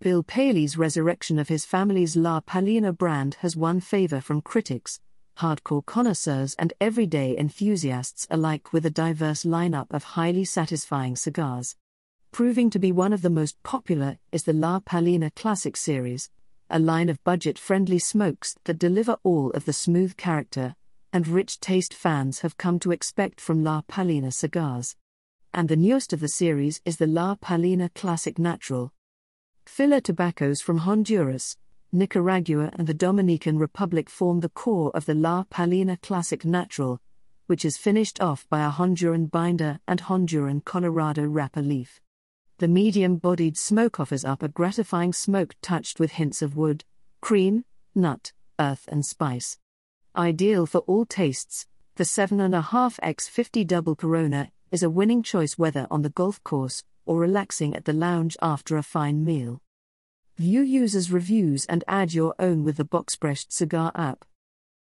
Bill Paley's resurrection of his family's La Palina brand has won favor from critics, hardcore connoisseurs, and everyday enthusiasts alike with a diverse lineup of highly satisfying cigars. Proving to be one of the most popular is the La Palina Classic series, a line of budget friendly smokes that deliver all of the smooth character and rich taste fans have come to expect from La Palina cigars. And the newest of the series is the La Palina Classic Natural. Filler tobaccos from Honduras, Nicaragua, and the Dominican Republic form the core of the La Palina Classic Natural, which is finished off by a Honduran binder and Honduran Colorado wrapper leaf. The medium bodied smoke offers up a gratifying smoke touched with hints of wood, cream, nut, earth, and spice. Ideal for all tastes, the 7.5x50 double Corona is a winning choice whether on the golf course or relaxing at the lounge after a fine meal. View users' reviews and add your own with the Boxbrecht Cigar app.